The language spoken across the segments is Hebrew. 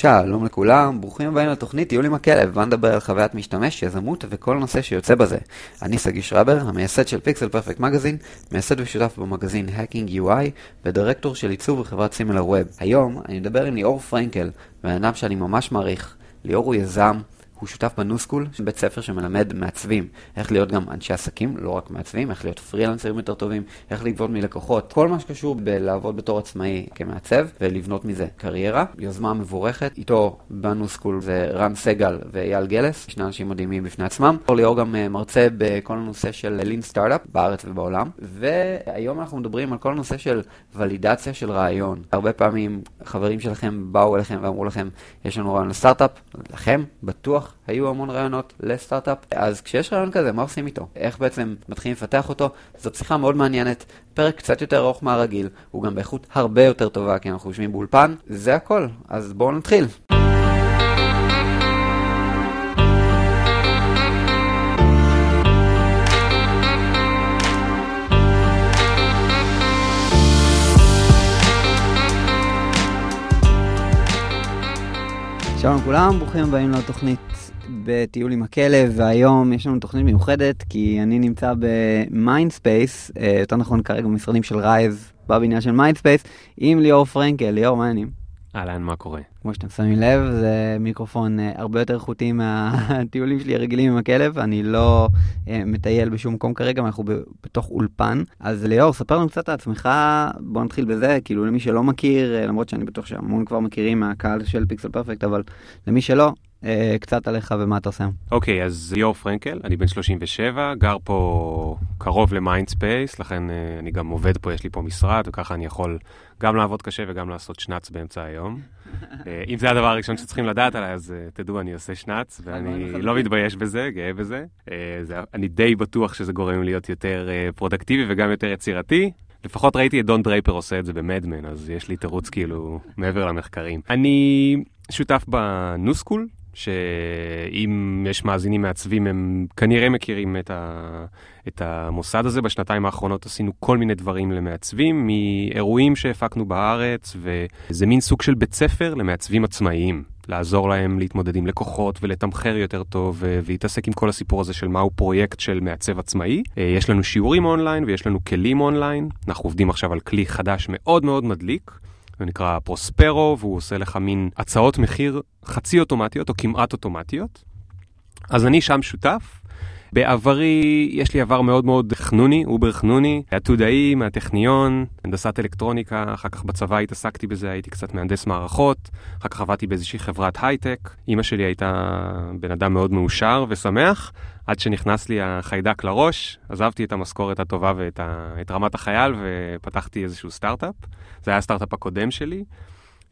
שלום לכולם, ברוכים הבאים לתוכנית טיול עם הכלב, בה נדבר על חוויית משתמש, יזמות וכל נושא שיוצא בזה. אני שגיא שרבר, המייסד של Pixel Perfect Magazine, מייסד ושותף במגזין Hacking UI, ודירקטור של עיצוב בחברת SimilarWeb. היום אני מדבר עם ליאור פרנקל, בן אדם שאני ממש מעריך. ליאור הוא יזם, הוא שותף ב NuSchool, בית ספר שמלמד מעצבים איך להיות גם אנשי עסקים, לא רק מעצבים, איך להיות פרילנסרים יותר טובים, איך לגבות מלקוחות, כל מה שקשור בלעבוד בתור עצמאי כמעצב ולבנות מזה קריירה. יוזמה מבורכת, איתו ב NuSchool זה רן סגל ואייל גלס, שני אנשים מדהימים בפני עצמם. ליאור גם אה, מרצה בכל הנושא של lean startup בארץ ובעולם, והיום אנחנו מדברים על כל הנושא של ולידציה של רעיון. הרבה פעמים חברים שלכם באו אליכם ואמרו לכם, יש לנו רעיון לסטארט-אפ, לכם, בטוח היו המון רעיונות לסטארט-אפ, אז כשיש רעיון כזה, מה עושים איתו? איך בעצם מתחילים לפתח אותו? זאת שיחה מאוד מעניינת, פרק קצת יותר ארוך מהרגיל, הוא גם באיכות הרבה יותר טובה, כי אנחנו יושבים באולפן, זה הכל, אז בואו נתחיל. שלום לכולם, ברוכים הבאים לתוכנית בטיול עם הכלב, והיום יש לנו תוכנית מיוחדת, כי אני נמצא ב Mindspace, אה, יותר נכון כרגע במשרדים של Rise, בבניין של Mindspace, עם ליאור פרנקל. ליאור, מה העניינים? אהלן, מה קורה? כמו שאתם שמים לב, זה מיקרופון אה, הרבה יותר איכותי מהטיולים שלי הרגילים עם הכלב. אני לא אה, מטייל בשום מקום כרגע, אנחנו בתוך אולפן. אז ליאור, ספר לנו קצת על עצמך, בוא נתחיל בזה, כאילו למי שלא מכיר, למרות שאני בטוח שהמון כבר מכירים מהקהל של Pixel Perfect, אבל למי שלא, אה, קצת עליך ומה אתה עושה. אוקיי, okay, אז ליאור פרנקל, אני בן 37, גר פה קרוב ל Mindspace, לכן אה, אני גם עובד פה, יש לי פה משרד, וככה אני יכול גם לעבוד קשה וגם לעשות שנץ באמצע היום. אה, אם זה הדבר הראשון שצריכים לדעת עליי, אז תדעו, אני עושה שנץ, ואני לא מתבייש בזה, גאה בזה. זה, אני די בטוח שזה גורם להיות יותר פרודקטיבי וגם יותר יצירתי. לפחות ראיתי את דון דרייפר עושה את זה ב Mad Men, אז יש לי תירוץ כאילו מעבר למחקרים. אני שותף ב NuSchool, שאם יש מאזינים מעצבים, הם כנראה מכירים את, ה, את המוסד הזה. בשנתיים האחרונות עשינו כל מיני דברים למעצבים, מאירועים שהפקנו בארץ, וזה מין סוג של בית ספר למעצבים עצמאיים. לעזור להם להתמודד עם לקוחות ולתמחר יותר טוב ולהתעסק עם כל הסיפור הזה של מהו פרויקט של מעצב עצמאי. אה, יש לנו שיעורים אונליין ויש לנו כלים אונליין. אנחנו עובדים עכשיו על כלי חדש מאוד מאוד מדליק. זה נקרא Prospero, והוא עושה לך מין הצעות מחיר חצי אוטומטיות או כמעט אוטומטיות. אז אני שם שותף. בעברי יש לי עבר מאוד מאוד חנוני, over חנוני, עתודאי מהטכניון, הנדסת אלקטרוניקה, אחר כך בצבא התעסקתי בזה, הייתי קצת מהנדס מערכות, אחר כך עבדתי באיזושהי חברת הייטק, אימא שלי הייתה בן אדם מאוד מאושר ושמח, עד שנכנס לי החיידק לראש, עזבתי את המשכורת הטובה ואת ה... רמת החייל ופתחתי איזשהו סטארט-אפ. זה היה הסטארט-אפ הקודם שלי.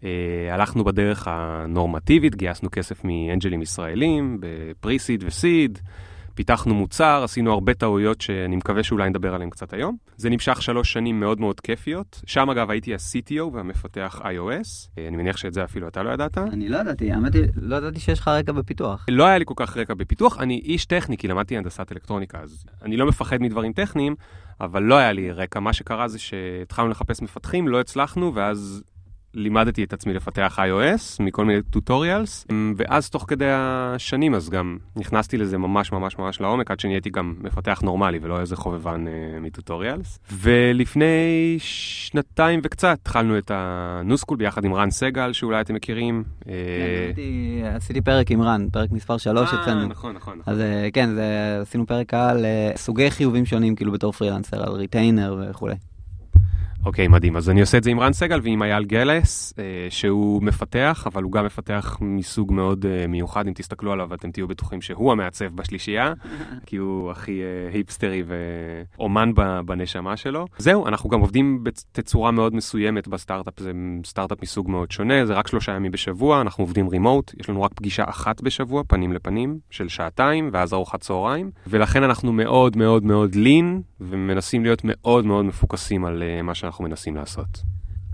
Uh, הלכנו בדרך הנורמטיבית, גייסנו כסף מאנג'לים ישראלים, בפרי-סיד וסיד, פיתחנו מוצר, עשינו הרבה טעויות שאני מקווה שאולי נדבר עליהן קצת היום. זה נמשך שלוש שנים מאוד מאוד כיפיות. שם אגב הייתי ה-CTO והמפתח iOS. אה, אני מניח שאת זה אפילו אתה לא ידעת. אני לא ידעתי, האמת היא, לא ידעתי שיש לך רקע בפיתוח. לא היה לי כל כך רקע בפיתוח, אני איש טכני, כי למדתי הנדסת אלקטרוניקה, אז אני לא מפחד מדברים טכניים, אבל לא היה לי רקע. מה שקרה זה שהתחלנו לחפש מפתחים, לא הצלחנו, ואז לימדתי את עצמי לפתח iOS מכל מיני טוטוריאלס, ואז תוך כדי השנים אז גם נכנסתי לזה ממש ממש ממש לעומק, עד שנהייתי גם מפתח נורמלי ולא איזה חובבן uh, מטוטוריאלס. ולפני שנתיים וקצת התחלנו את הנוסקול ביחד עם רן סגל, שאולי אתם מכירים. אה, עשיתי פרק עם רן, פרק מספר 3 אה, אצלנו. נכון, נכון. אז כן, עשינו פרק על סוגי חיובים שונים, כאילו בתור פרילנסר, על retainer וכולי. אוקיי, okay, מדהים. אז אני עושה את זה עם רן סגל ועם אייל גלס, אה, שהוא מפתח, אבל הוא גם מפתח מסוג מאוד אה, מיוחד. אם תסתכלו עליו, אתם תהיו בטוחים שהוא המעצב בשלישייה, כי הוא הכי אה, היפסטרי ואומן בנשמה שלו. זהו, אנחנו גם עובדים בתצורה מאוד מסוימת בסטארט-אפ, זה סטארט-אפ מסוג מאוד שונה, זה רק שלושה ימים בשבוע, אנחנו עובדים remote, יש לנו רק פגישה אחת בשבוע, פנים לפנים, של שעתיים, ואז ארוחת צהריים, ולכן אנחנו מאוד מאוד מאוד lean, ומנסים להיות מאוד מאוד מפוקסים על מה שאנחנו... שאנחנו מנסים לעשות.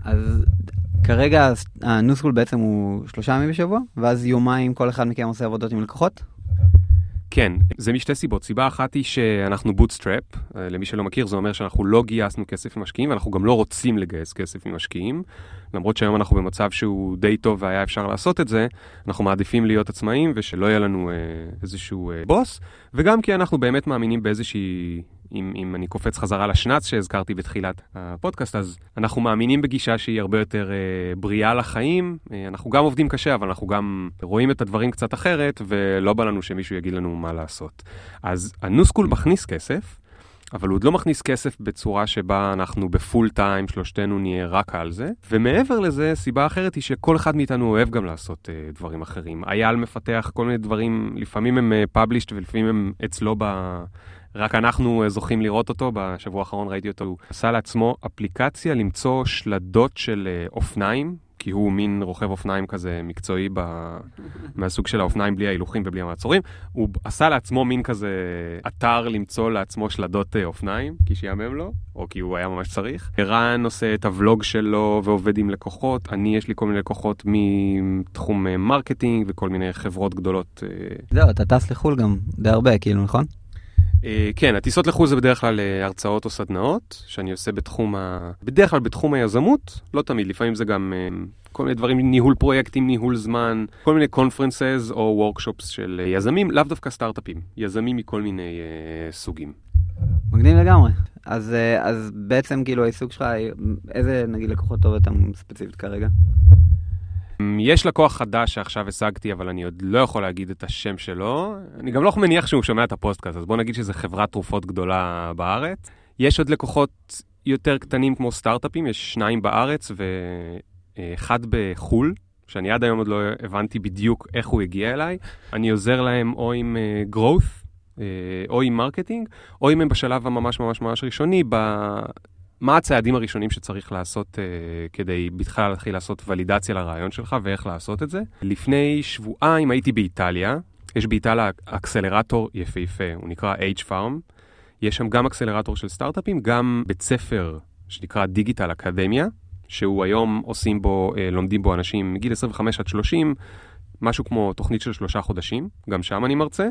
אז כרגע ה NuSchool בעצם הוא שלושה ימים בשבוע, ואז יומיים כל אחד מכם עושה עבודות עם לקוחות? כן, זה משתי סיבות. סיבה אחת היא שאנחנו bootstrap, למי שלא מכיר, זה אומר שאנחנו לא גייסנו כסף ממשקיעים, ואנחנו גם לא רוצים לגייס כסף ממשקיעים. למרות שהיום אנחנו במצב שהוא די טוב והיה אפשר לעשות את זה, אנחנו מעדיפים להיות עצמאים ושלא יהיה לנו אה, איזשהו אה, בוס, וגם כי אנחנו באמת מאמינים באיזושהי אם, אם אני קופץ חזרה לשנץ שהזכרתי בתחילת הפודקאסט, אז אנחנו מאמינים בגישה שהיא הרבה יותר אה, בריאה לחיים. אה, אנחנו גם עובדים קשה, אבל אנחנו גם רואים את הדברים קצת אחרת, ולא בא לנו שמישהו יגיד לנו מה לעשות. אז הניוסקול מכניס כסף, אבל הוא עוד לא מכניס כסף בצורה שבה אנחנו בפול טיים, שלושתנו נהיה רק על זה. ומעבר לזה, סיבה אחרת היא שכל אחד מאיתנו אוהב גם לעשות uh, דברים אחרים. אייל מפתח כל מיני דברים, לפעמים הם uh, published ולפעמים הם אצלו ב... רק אנחנו אה, זוכים לראות אותו, בשבוע האחרון ראיתי אותו, הוא עשה לעצמו אפליקציה למצוא שלדות של אה, אופניים, כי הוא מין רוכב אופניים כזה מקצועי ב... מהסוג של האופניים בלי ההילוכים ובלי המעצורים. הוא עשה לעצמו מין כזה אתר למצוא לעצמו שלדות אה, אופניים, כי שיעמם לו, או כי הוא היה ממש צריך. ערן עושה את הוולוג שלו ועובד עם לקוחות. אני, יש לי כל מיני לקוחות מתחום מרקטינג וכל מיני חברות גדולות. זהו, אתה טס לחו"ל גם די הרבה, כאילו, נכון? אה, כן, הטיסות לחו"ל זה בדרך כלל אה, הרצאות או סדנאות, שאני עושה בתחום ה... בדרך כלל בתחום היזמות, לא תמיד, לפעמים זה גם אה, כל מיני דברים, ניהול פרויקטים, ניהול זמן, כל מיני קונפרנסס או וורקשופס של יזמים, לאו דווקא סטארט-אפים, יזמים מכל מיני uh, סוגים. מגניב לגמרי. אז, אז בעצם כאילו העיסוק שלך, איזה נגיד לקוחות טוב אתה ספציפית כרגע? יש לקוח חדש שעכשיו השגתי, אבל אני עוד לא יכול להגיד את השם שלו. אני גם לא מניח שהוא שומע את הפודקאסט, אז בוא נגיד שזו חברת תרופות גדולה בארץ. יש עוד לקוחות יותר קטנים כמו סטארט-אפים, יש שניים בארץ ואחד בחו"ל, שאני עד היום עוד לא הבנתי בדיוק איך הוא הגיע אליי. אני עוזר להם או עם uh, growth, uh, או עם מרקטינג, או אם הם בשלב הממש ממש ממש ראשוני, מה הצעדים הראשונים שצריך לעשות uh, כדי בכלל להתחיל לעשות ולידציה לרעיון שלך ואיך לעשות את זה. לפני שבועיים הייתי באיטליה, יש באיטליה אקסלרטור יפהפה, הוא נקרא H-Farm. יש שם גם אקסלרטור של סטארט-אפים, גם בית ספר שנקרא דיגיטל אקדמיה, שהוא היום עושים בו, uh, לומדים בו אנשים מגיל 25 עד 30, משהו כמו תוכנית של שלושה חודשים, גם שם אני מרצה,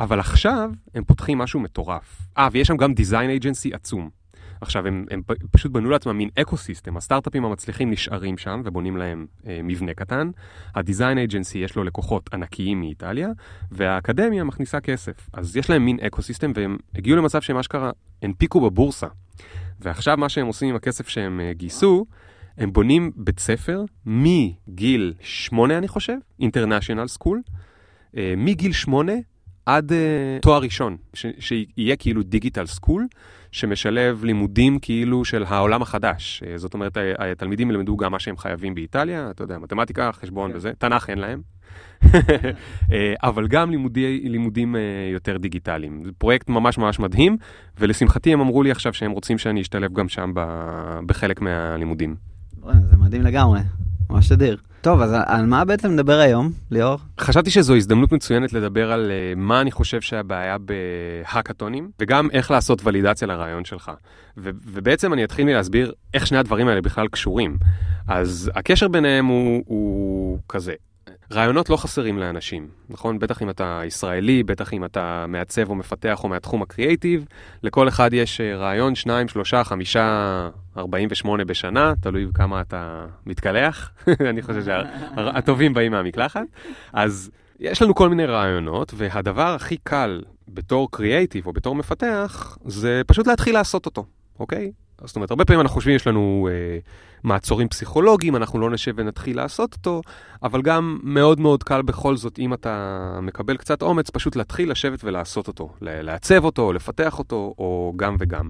אבל עכשיו הם פותחים משהו מטורף. אה, ויש שם גם דיזיין אייג'נסי עצום. עכשיו, הם, הם פשוט בנו לעצמם מין אקו-סיסטם, הסטארט-אפים המצליחים נשארים שם ובונים להם אה, מבנה קטן. ה design agency יש לו לקוחות ענקיים מאיטליה, והאקדמיה מכניסה כסף. אז יש להם מין אקו-סיסטם, והם הגיעו למצב שהם אשכרה הנפיקו בבורסה. ועכשיו מה שהם עושים עם הכסף שהם אה, גייסו, הם בונים בית ספר מגיל שמונה, אני חושב, international school, אה, מגיל שמונה עד uh, תואר ראשון, ש- שיהיה כאילו דיגיטל סקול, שמשלב לימודים כאילו של העולם החדש. Uh, זאת אומרת, התלמידים ילמדו גם מה שהם חייבים באיטליה, אתה יודע, מתמטיקה, חשבון כן. וזה, תנ"ך אין להם. אה, אבל גם לימודי, לימודים uh, יותר דיגיטליים. זה פרויקט ממש ממש מדהים, ולשמחתי הם אמרו לי עכשיו שהם רוצים שאני אשתלב גם שם ב- בחלק מהלימודים. זה מדהים לגמרי, ממש אדיר. טוב, אז על מה בעצם נדבר היום, ליאור? חשבתי שזו הזדמנות מצוינת לדבר על uh, מה אני חושב שהבעיה בהאקתונים, וגם איך לעשות ולידציה לרעיון שלך. ו- ובעצם אני אתחיל מלהסביר איך שני הדברים האלה בכלל קשורים. אז הקשר ביניהם הוא, הוא כזה. רעיונות לא חסרים לאנשים, נכון? בטח אם אתה ישראלי, בטח אם אתה מעצב או מפתח או מהתחום הקריאייטיב, לכל אחד יש אה, רעיון, שניים, שלושה, חמישה, 48 בשנה, תלוי כמה אתה מתקלח. אני חושב שהטובים באים מהמקלחת. אז יש לנו כל מיני רעיונות, והדבר הכי קל בתור קריאייטיב או בתור מפתח, זה פשוט להתחיל לעשות אותו, אוקיי? זאת אומרת, הרבה פעמים אנחנו חושבים, יש לנו אה, מעצורים פסיכולוגיים, אנחנו לא נשב ונתחיל לעשות אותו, אבל גם מאוד מאוד קל בכל זאת, אם אתה מקבל קצת אומץ, פשוט להתחיל לשבת ולעשות אותו, לעצב אותו, לפתח אותו, או גם וגם.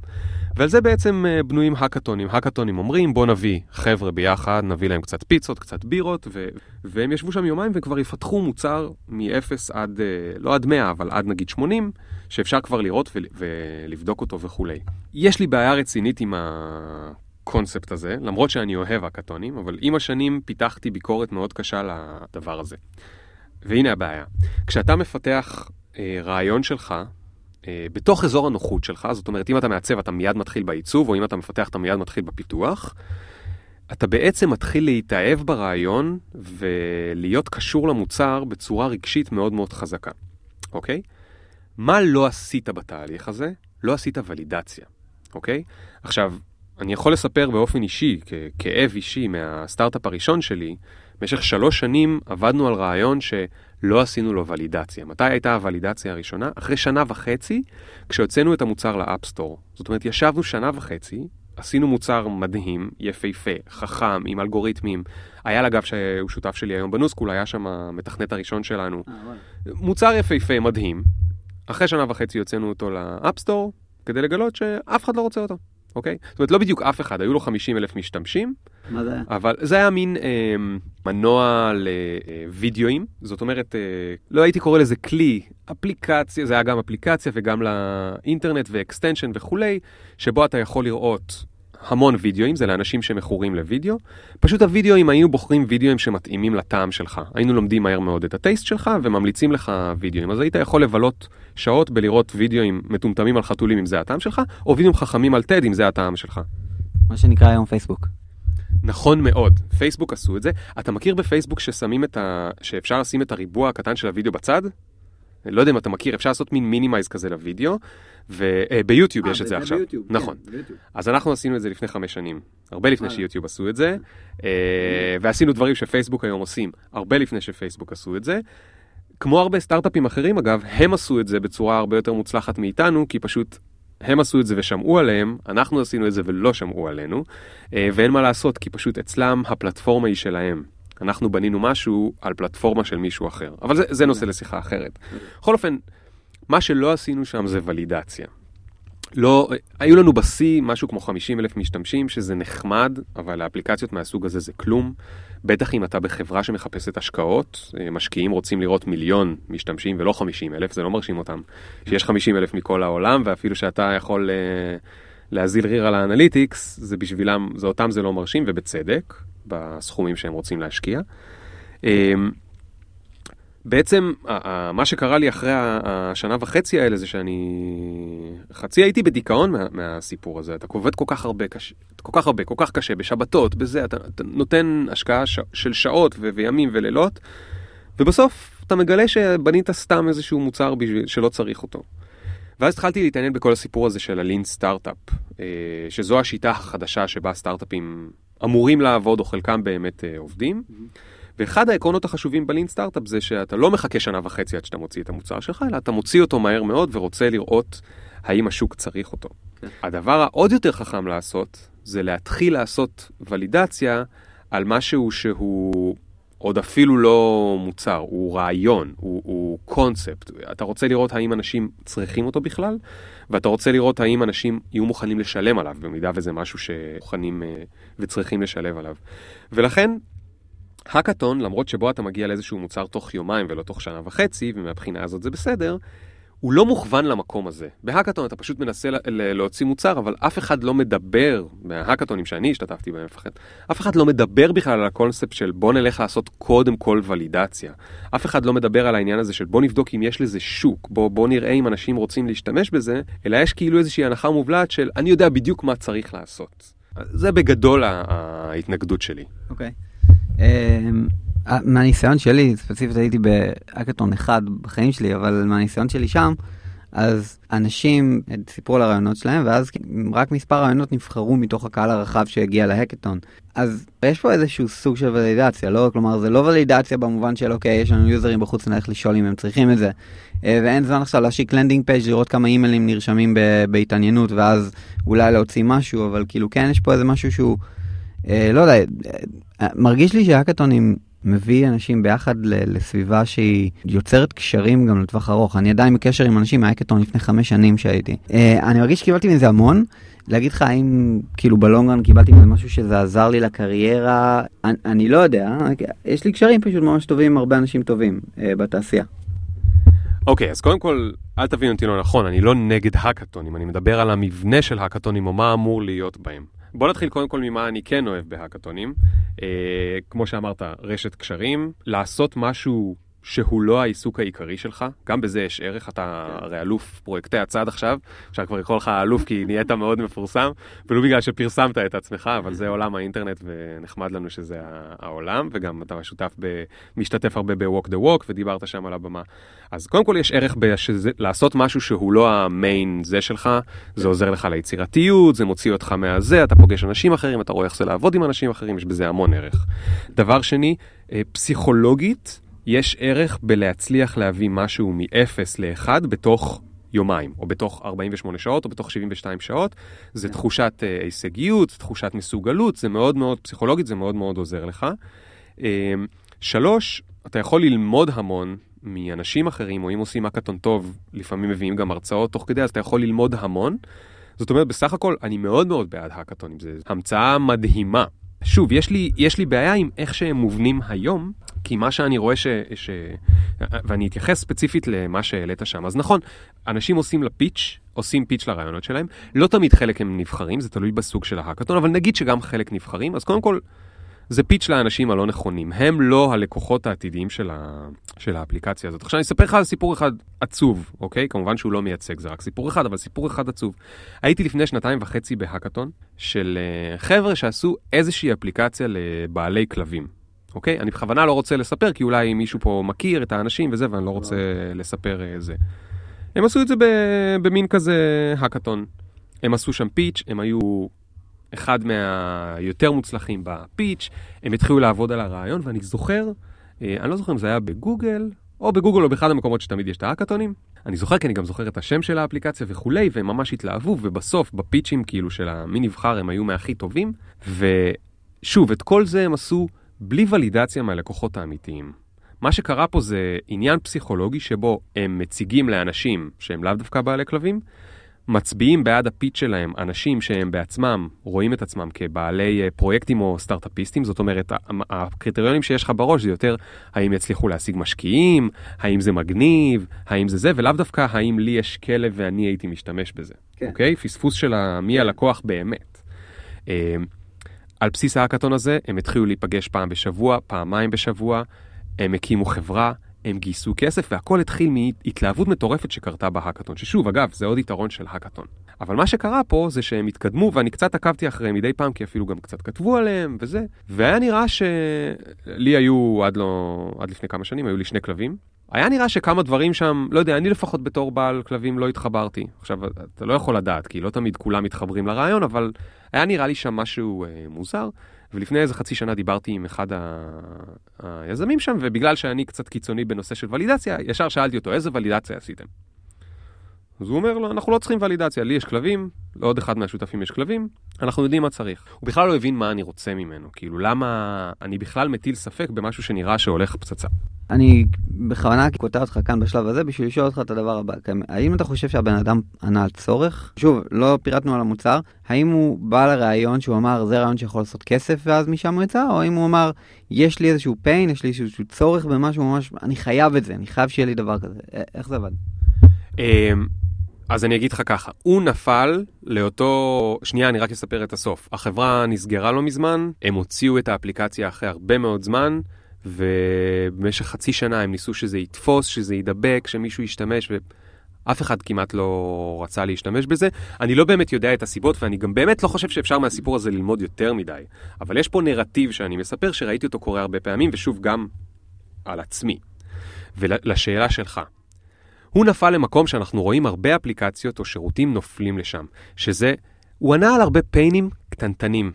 ועל זה בעצם אה, בנויים האקתונים. האקתונים אומרים, בוא נביא חבר'ה ביחד, נביא להם קצת פיצות, קצת בירות, ו... והם ישבו שם יומיים וכבר יפתחו מוצר מ-0 עד, אה, לא עד 100, אבל עד נגיד 80, שאפשר כבר לראות ול... ולבדוק אותו וכולי. יש לי בעיה רצינית עם הקונספט הזה, למרות שאני אוהב האקתונים, אבל עם השנים פיתחתי ביקורת מאוד קשה לדבר הזה. והנה הבעיה, כשאתה מפתח אה, רעיון שלך, אה, בתוך אזור הנוחות שלך, זאת אומרת, אם אתה מעצב, אתה מיד מתחיל בעיצוב, או אם אתה מפתח, אתה מיד מתחיל בפיתוח. אתה בעצם מתחיל להתאהב ברעיון ולהיות קשור למוצר בצורה רגשית מאוד מאוד חזקה, אוקיי? מה לא עשית בתהליך הזה? לא עשית ולידציה, אוקיי? עכשיו, אני יכול לספר באופן אישי, ככאב אישי מהסטארט-אפ הראשון שלי, במשך שלוש שנים עבדנו על רעיון שלא עשינו לו ולידציה. מתי הייתה הוולידציה הראשונה? אחרי שנה וחצי, כשהוצאנו את המוצר לאפסטור. זאת אומרת, ישבנו שנה וחצי, עשינו מוצר מדהים, יפהפה, חכם, עם אלגוריתמים. היה לה, אגב, שהוא שותף שלי היום בנוסקול, היה שם המתכנת הראשון שלנו. אה, מוצר יפהפה, מדהים. אחרי שנה וחצי הוצאנו אותו ל App Store, כדי לגלות שאף אחד לא רוצה אותו. אוקיי? זאת אומרת, לא בדיוק אף אחד, היו לו 50 אלף משתמשים. מה זה היה? אבל זה היה מין אה, מנוע לוידאוים, זאת אומרת, אה, לא הייתי קורא לזה כלי, אפליקציה, זה היה גם אפליקציה וגם לאינטרנט ו extension וכולי, שבו אתה יכול לראות המון וידאוים, זה לאנשים שמכורים לוידאו. פשוט הוידאוים, היינו בוחרים וידאוים שמתאימים לטעם שלך. היינו לומדים מהר מאוד את הטייסט שלך וממליצים לך וידאוים. אז היית יכול לבלות שעות בלראות וידאוים מטומטמים על חתולים אם זה הטעם שלך, או וידאוים חכמים על TED אם זה הטעם שלך. מה שנקרא היום פייסבוק. נכון מאוד, פייסבוק עשו את זה. אתה מכיר בפייסבוק ששמים את ה... שאפשר לשים את הריבוע הקטן של הוידאו בצד? לא יודע אם אתה מכיר, אפשר לעשות מין minimize כזה לוידאו, וביוטיוב אה, יש את זה עכשיו. ביוטיוב, נכון. כן, ביוטיוב. אז אנחנו עשינו את זה לפני חמש שנים, הרבה לפני שיוטיוב עשו את זה, אה, ועשינו דברים שפייסבוק היום עושים, הרבה לפני שפייסבוק עשו את זה. כמו הרבה סטארט-אפים אחרים אגב, הם עשו את זה בצורה הרבה יותר מוצלחת מאיתנו, כי פשוט הם עשו את זה ושמעו עליהם, אנחנו עשינו את זה ולא שמעו עלינו, אה, ואין מה לעשות, כי פשוט אצלם הפלטפורמה היא שלהם. אנחנו בנינו משהו על פלטפורמה של מישהו אחר, אבל זה, זה נושא לשיחה אחרת. בכל אופן, מה שלא עשינו שם זה ולידציה. לא, היו לנו בשיא משהו כמו 50 אלף משתמשים, שזה נחמד, אבל האפליקציות מהסוג הזה זה כלום. בטח אם אתה בחברה שמחפשת השקעות, אה, משקיעים רוצים לראות מיליון משתמשים ולא 50 אלף, זה לא מרשים אותם. שיש 50 אלף מכל העולם, ואפילו שאתה יכול uh, להזיל ריר על האנליטיקס, זה בשבילם, זה אותם זה לא מרשים, ובצדק, בסכומים שהם רוצים להשקיע. Uh, בעצם, מה שקרה לי אחרי השנה וחצי האלה זה שאני חצי הייתי בדיכאון מה, מהסיפור הזה. אתה עובד כל כך הרבה, קש, כל כך הרבה, כל כך קשה, בשבתות, בזה, אתה, אתה נותן השקעה ש, של שעות ו, וימים ולילות, ובסוף אתה מגלה שבנית סתם איזשהו מוצר בשביל, שלא צריך אותו. ואז התחלתי להתעניין בכל הסיפור הזה של הלין סטארט-אפ, אה, שזו השיטה החדשה שבה סטארט-אפים אמורים לעבוד, או חלקם באמת אה, עובדים. Mm-hmm. ואחד העקרונות החשובים בלין סטארט-אפ זה שאתה לא מחכה שנה וחצי עד שאתה מוציא את המוצר שלך, אלא אתה מוציא אותו מהר מאוד ורוצה לראות האם השוק צריך אותו. כן. הדבר העוד יותר חכם לעשות, זה להתחיל לעשות ולידציה על משהו שהוא עוד אפילו לא מוצר, הוא רעיון, הוא קונספט. אתה רוצה לראות האם אנשים צריכים אותו בכלל, ואתה רוצה לראות האם אנשים יהיו מוכנים לשלם עליו, במידה וזה משהו שמוכנים אה, וצריכים לשלב עליו. ולכן, האקתון, למרות שבו אתה מגיע לאיזשהו מוצר תוך יומיים ולא תוך שנה וחצי, ומהבחינה הזאת זה בסדר, הוא לא מוכוון למקום הזה. בהאקתון אתה פשוט מנסה להוציא מוצר, אבל אף אחד לא מדבר, מההאקתונים שאני השתתפתי בהם לפחות, אף אחד לא מדבר בכלל על הקונספט של בוא נלך לעשות קודם כל ולידציה. אף אחד לא מדבר על העניין הזה של בוא נבדוק אם יש לזה שוק, בוא, בוא נראה אם אנשים רוצים להשתמש בזה, אלא יש כאילו איזושהי הנחה מובלעת של אני יודע בדיוק מה צריך לעשות. זה בגדול ההתנגדות שלי. אוקיי. Okay. אמ, מהניסיון שלי, ספציפית הייתי בהאקתון אחד בחיים שלי, אבל מהניסיון שלי שם, אז אנשים סיפרו על הרעיונות שלהם, ואז רק מספר רעיונות נבחרו מתוך הקהל הרחב שהגיע להאקתון. אז יש פה איזשהו סוג של ולידציה, לא? כלומר, זה לא ולידציה במובן של אוקיי, יש לנו יוזרים בחוץ, נלך לשאול אם הם צריכים את זה. אה, ואין זמן עכשיו להשיק landing page לראות כמה אימיילים נרשמים בהתעניינות, ואז אולי להוציא משהו, אבל כאילו כן, יש פה איזה משהו שהוא... אה, לא יודע, אה, מרגיש לי שהאקתונים מביא אנשים ביחד לסביבה שהיא יוצרת קשרים גם לטווח ארוך. אני עדיין בקשר עם אנשים מהאקתון לפני חמש שנים שהייתי. אה, אני מרגיש שקיבלתי מזה המון. להגיד לך האם כאילו בלונגרן קיבלתי מזה משהו שזה עזר לי לקריירה, אני, אני לא יודע, יש לי קשרים פשוט ממש טובים עם הרבה אנשים טובים אה, בתעשייה. אוקיי, okay, אז קודם כל, אל תבין אותי לא נכון, אני לא נגד האקתונים, אני מדבר על המבנה של האקתונים או מה אמור להיות בהם. בוא נתחיל קודם כל ממה אני כן אוהב בהאקתונים. אה, כמו שאמרת, רשת קשרים, לעשות משהו שהוא לא העיסוק העיקרי שלך, גם בזה יש ערך, אתה הרי אלוף פרויקטי הצד עכשיו, אפשר כבר לקרוא לך אלוף כי נהיית מאוד מפורסם, ולא בגלל שפרסמת את עצמך, אבל זה עולם האינטרנט ונחמד לנו שזה העולם, וגם אתה שותף, ב, משתתף הרבה ב-Walk the Walk ודיברת שם על הבמה. אז קודם כל יש ערך בשזה, לעשות משהו שהוא לא המיין זה שלך, זה עוזר לך ליצירתיות, זה מוציא אותך מהזה, אתה פוגש אנשים אחרים, אתה רואה איך זה לעבוד עם אנשים אחרים, יש בזה המון ערך. דבר שני, אה, פסיכולוגית, יש ערך בלהצליח להביא משהו מ-0 ל-1 בתוך יומיים, או בתוך 48 שעות, או בתוך 72 שעות. זה. כן. תחושת uh, הישגיות, תחושת מסוגלות, זה מאוד מאוד פסיכולוגית, זה מאוד מאוד עוזר לך. Uh, שלוש, אתה יכול ללמוד המון מאנשים אחרים, או אם עושים אקאטון טוב, לפעמים מביאים גם הרצאות תוך כדי, אז אתה יכול ללמוד המון. זאת אומרת, בסך הכל, אני מאוד מאוד בעד האקאטונים, זו המצאה מדהימה. שוב, יש לי, יש לי בעיה עם איך שהם מובנים היום, כי מה שאני רואה ש... ש... ואני אתייחס ספציפית למה שהעלית שם. אז נכון, אנשים עושים לפיץ', עושים פיץ' לרעיונות שלהם, לא תמיד חלק הם נבחרים, זה תלוי בסוג של ההאקתון, אבל נגיד שגם חלק נבחרים, אז קודם כל, זה פיץ' לאנשים הלא נכונים. הם לא הלקוחות העתידיים של, ה... של האפליקציה הזאת. עכשיו אני אספר לך על סיפור אחד עצוב, אוקיי? כמובן שהוא לא מייצג, זה רק סיפור אחד, אבל סיפור אחד עצוב. הייתי לפני שנתיים וחצי בהאקתון של uh, חבר'ה שעשו איזושהי אפליקציה לבעלי כלבים. אוקיי? אני בכוונה לא רוצה לספר, כי אולי מישהו פה מכיר את האנשים וזה, ואני לא רוצה לספר uh, זה. הם עשו את זה במין כזה האקתון. הם עשו שם פיץ', הם היו אחד מהיותר מוצלחים בפיץ', הם התחילו לעבוד על הרעיון, ואני זוכר, אה, אני לא זוכר אם זה היה בגוגל, או בגוגל או באחד המקומות שתמיד יש את האקתונים. אני זוכר כי אני גם זוכר את השם של האפליקציה וכולי, והם ממש התלהבו, ובסוף, בפיצ'ים כאילו של המי נבחר, הם היו מהכי טובים. ושוב, את כל זה הם עשו בלי ולידציה מהלקוחות האמיתיים. מה שקרה פה זה עניין פסיכולוגי שבו הם מציגים לאנשים שהם לאו דווקא בעלי כלבים, מצביעים בעד הפיץ שלהם אנשים שהם בעצמם רואים את עצמם כבעלי אה, פרויקטים או סטארט-אפיסטים, זאת אומרת, הקריטריונים שיש לך בראש זה יותר האם יצליחו להשיג משקיעים, האם זה מגניב, האם זה זה, ולאו דווקא האם לי יש כלב ואני הייתי משתמש בזה, כן. אוקיי? פספוס של מי הלקוח באמת. אה, על בסיס ההאקתון הזה הם התחילו להיפגש פעם בשבוע, פעמיים בשבוע, הם הקימו חברה, הם גייסו כסף והכל התחיל מהתלהבות מטורפת שקרתה בהאקתון, ששוב, אגב, זה עוד יתרון של האקתון. אבל מה שקרה פה זה שהם התקדמו, ואני קצת עקבתי אחריהם מדי פעם, כי אפילו גם קצת כתבו עליהם וזה, והיה נראה שלי היו עד, לא... עד לפני כמה שנים, היו לי שני כלבים. היה נראה שכמה דברים שם, לא יודע, אני לפחות בתור בעל כלבים לא התחברתי. עכשיו, אתה לא יכול לדעת, כי לא תמיד כולם מתחברים לרעיון, אבל היה נראה לי שם משהו אה, מוזר. ולפני איזה חצי שנה דיברתי עם אחד ה... היזמים שם, ובגלל שאני קצת קיצוני בנושא של ולידציה, ישר שאלתי אותו, איזה ולידציה עשיתם? אז הוא אומר לו, אנחנו לא צריכים ולידציה, לי יש כלבים, לעוד אחד מהשותפים יש כלבים, אנחנו יודעים מה צריך. הוא בכלל לא הבין מה אני רוצה ממנו, כאילו למה אני בכלל מטיל ספק במשהו שנראה שהולך פצצה. אני בכוונה קוטע אותך כאן בשלב הזה בשביל לשאול אותך את הדבר הבא. האם אתה חושב שהבן אדם ענה על צורך? שוב, לא פירטנו על המוצר. האם הוא בא לרעיון שהוא אמר זה רעיון שיכול לעשות כסף ואז משם הוא יצא? או האם הוא אמר יש לי איזשהו pain, יש לי איזשהו צורך במשהו ממש, אני חייב את זה, אני חייב שיהיה לי דבר כזה. איך זה עבד? אמ, אז אני אגיד לך ככה, הוא נפל לאותו... שנייה, אני רק אספר את הסוף. החברה נסגרה לא מזמן, הם הוציאו את האפליקציה אחרי הרבה מאוד זמן. ובמשך חצי שנה הם ניסו שזה יתפוס, שזה יידבק, שמישהו ישתמש, ואף אחד כמעט לא רצה להשתמש בזה. אני לא באמת יודע את הסיבות, ואני גם באמת לא חושב שאפשר מהסיפור הזה ללמוד יותר מדי. אבל יש פה נרטיב שאני מספר, שראיתי אותו קורה הרבה פעמים, ושוב, גם על עצמי. ולשאלה שלך, הוא נפל למקום שאנחנו רואים הרבה אפליקציות או שירותים נופלים לשם, שזה, הוא ענה על הרבה פיינים קטנטנים,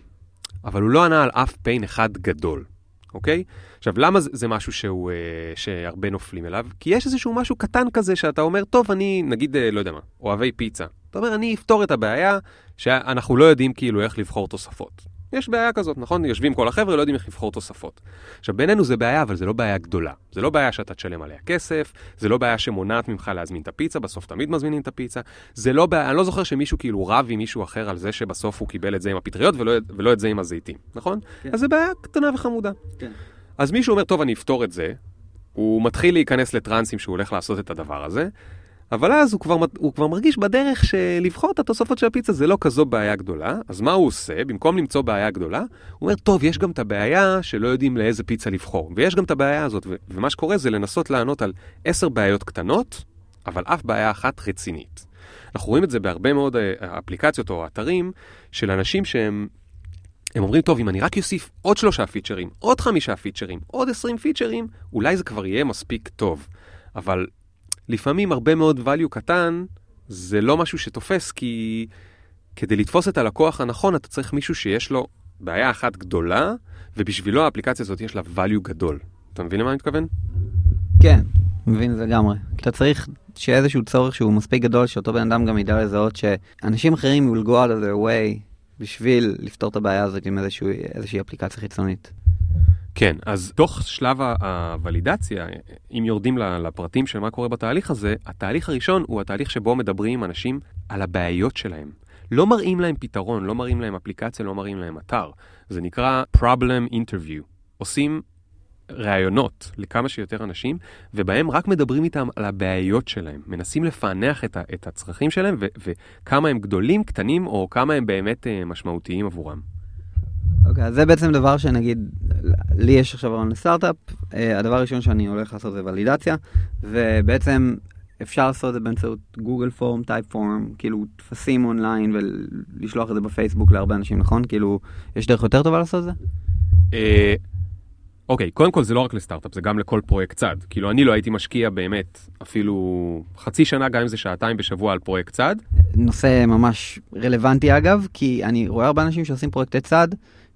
אבל הוא לא ענה על אף פיין אחד גדול. אוקיי? עכשיו, למה זה, משהו שהוא, אה, שהרבה נופלים אליו? כי יש איזשהו משהו קטן כזה שאתה אומר, טוב, אני, נגיד, אה, לא יודע מה, אוהבי פיצה. אתה אומר, אני אפתור את הבעיה שאנחנו לא יודעים כאילו איך לבחור תוספות. יש בעיה כזאת, נכון? יושבים כל החבר'ה, לא יודעים איך לבחור תוספות. עכשיו, בינינו זה בעיה, אבל זה לא בעיה גדולה. זה לא בעיה שאתה תשלם עליה כסף, זה לא בעיה שמונעת ממך להזמין את הפיצה, בסוף תמיד מזמינים את הפיצה. זה לא בעיה, אני לא זוכר שמישהו כאילו רב עם מישהו אחר על זה שבסוף הוא קיבל את זה עם הפטריות ולא, ולא את זה עם הזיתים, נכון? כן. אז זה בעיה קטנה וחמודה. כן. אז מישהו אומר, טוב, אני אפתור את זה, הוא מתחיל להיכנס לטרנסים שהוא הולך לעשות את הדבר הזה, אבל אז הוא כבר, הוא כבר מרגיש בדרך שלבחור את התוספות של הפיצה זה לא כזו בעיה גדולה, אז מה הוא עושה? במקום למצוא בעיה גדולה, הוא אומר, טוב, יש גם את הבעיה שלא יודעים לאיזה פיצה לבחור, ויש גם את הבעיה הזאת, ו- ומה שקורה זה לנסות לענות על עשר בעיות קטנות, אבל אף בעיה אחת רצינית. אנחנו רואים את זה בהרבה מאוד אה, אפליקציות או אתרים של אנשים שהם הם אומרים, טוב, אם אני רק אוסיף עוד שלושה פיצ'רים, עוד חמישה פיצ'רים, עוד עשרים פיצ'רים, אולי זה כבר יהיה מספיק טוב. אבל לפעמים הרבה מאוד value קטן, זה לא משהו שתופס, כי כדי לתפוס את הלקוח הנכון, אתה צריך מישהו שיש לו בעיה אחת גדולה, ובשבילו האפליקציה הזאת יש לה value גדול. אתה מבין למה אני מתכוון? כן, מבין זה לגמרי. אתה צריך שיהיה איזשהו צורך שהוא מספיק גדול, שאותו בן אדם גם ידע לזהות שאנשים אחרים will go out of their way בשביל לפתור את הבעיה הזאת עם איזשהו, איזושהי אפליקציה חיצונית. כן, אז תוך שלב הוולידציה, אם יורדים לפרטים של מה קורה בתהליך הזה, התהליך הראשון הוא התהליך שבו מדברים עם אנשים על הבעיות שלהם. לא מראים להם פתרון, לא מראים להם אפליקציה, לא מראים להם אתר. זה נקרא problem interview. עושים ראיונות לכמה שיותר אנשים, ובהם רק מדברים איתם על הבעיות שלהם. מנסים לפענח את, את הצרכים שלהם ו- וכמה הם גדולים, קטנים, או כמה הם באמת uh, משמעותיים עבורם. אוקיי, okay, אז זה בעצם דבר שנגיד, לי יש עכשיו רעיון לסטארט-אפ, uh, הדבר הראשון שאני הולך לעשות זה ולידציה, ובעצם אפשר לעשות את זה באמצעות Google Form, Typeform, כאילו טפסים אונליין ולשלוח את זה בפייסבוק להרבה אנשים, נכון? כאילו, יש דרך יותר טובה לעשות את זה? Uh, אוקיי, קודם כל זה לא רק לסטארט-אפ, זה גם לכל פרויקט צד. כאילו, אני לא הייתי משקיע באמת אפילו חצי שנה, גם אם זה שעתיים בשבוע על פרויקט צד. נושא ממש רלוונטי אגב, כי אני רואה הרבה אנשים שעושים פרויקטי צד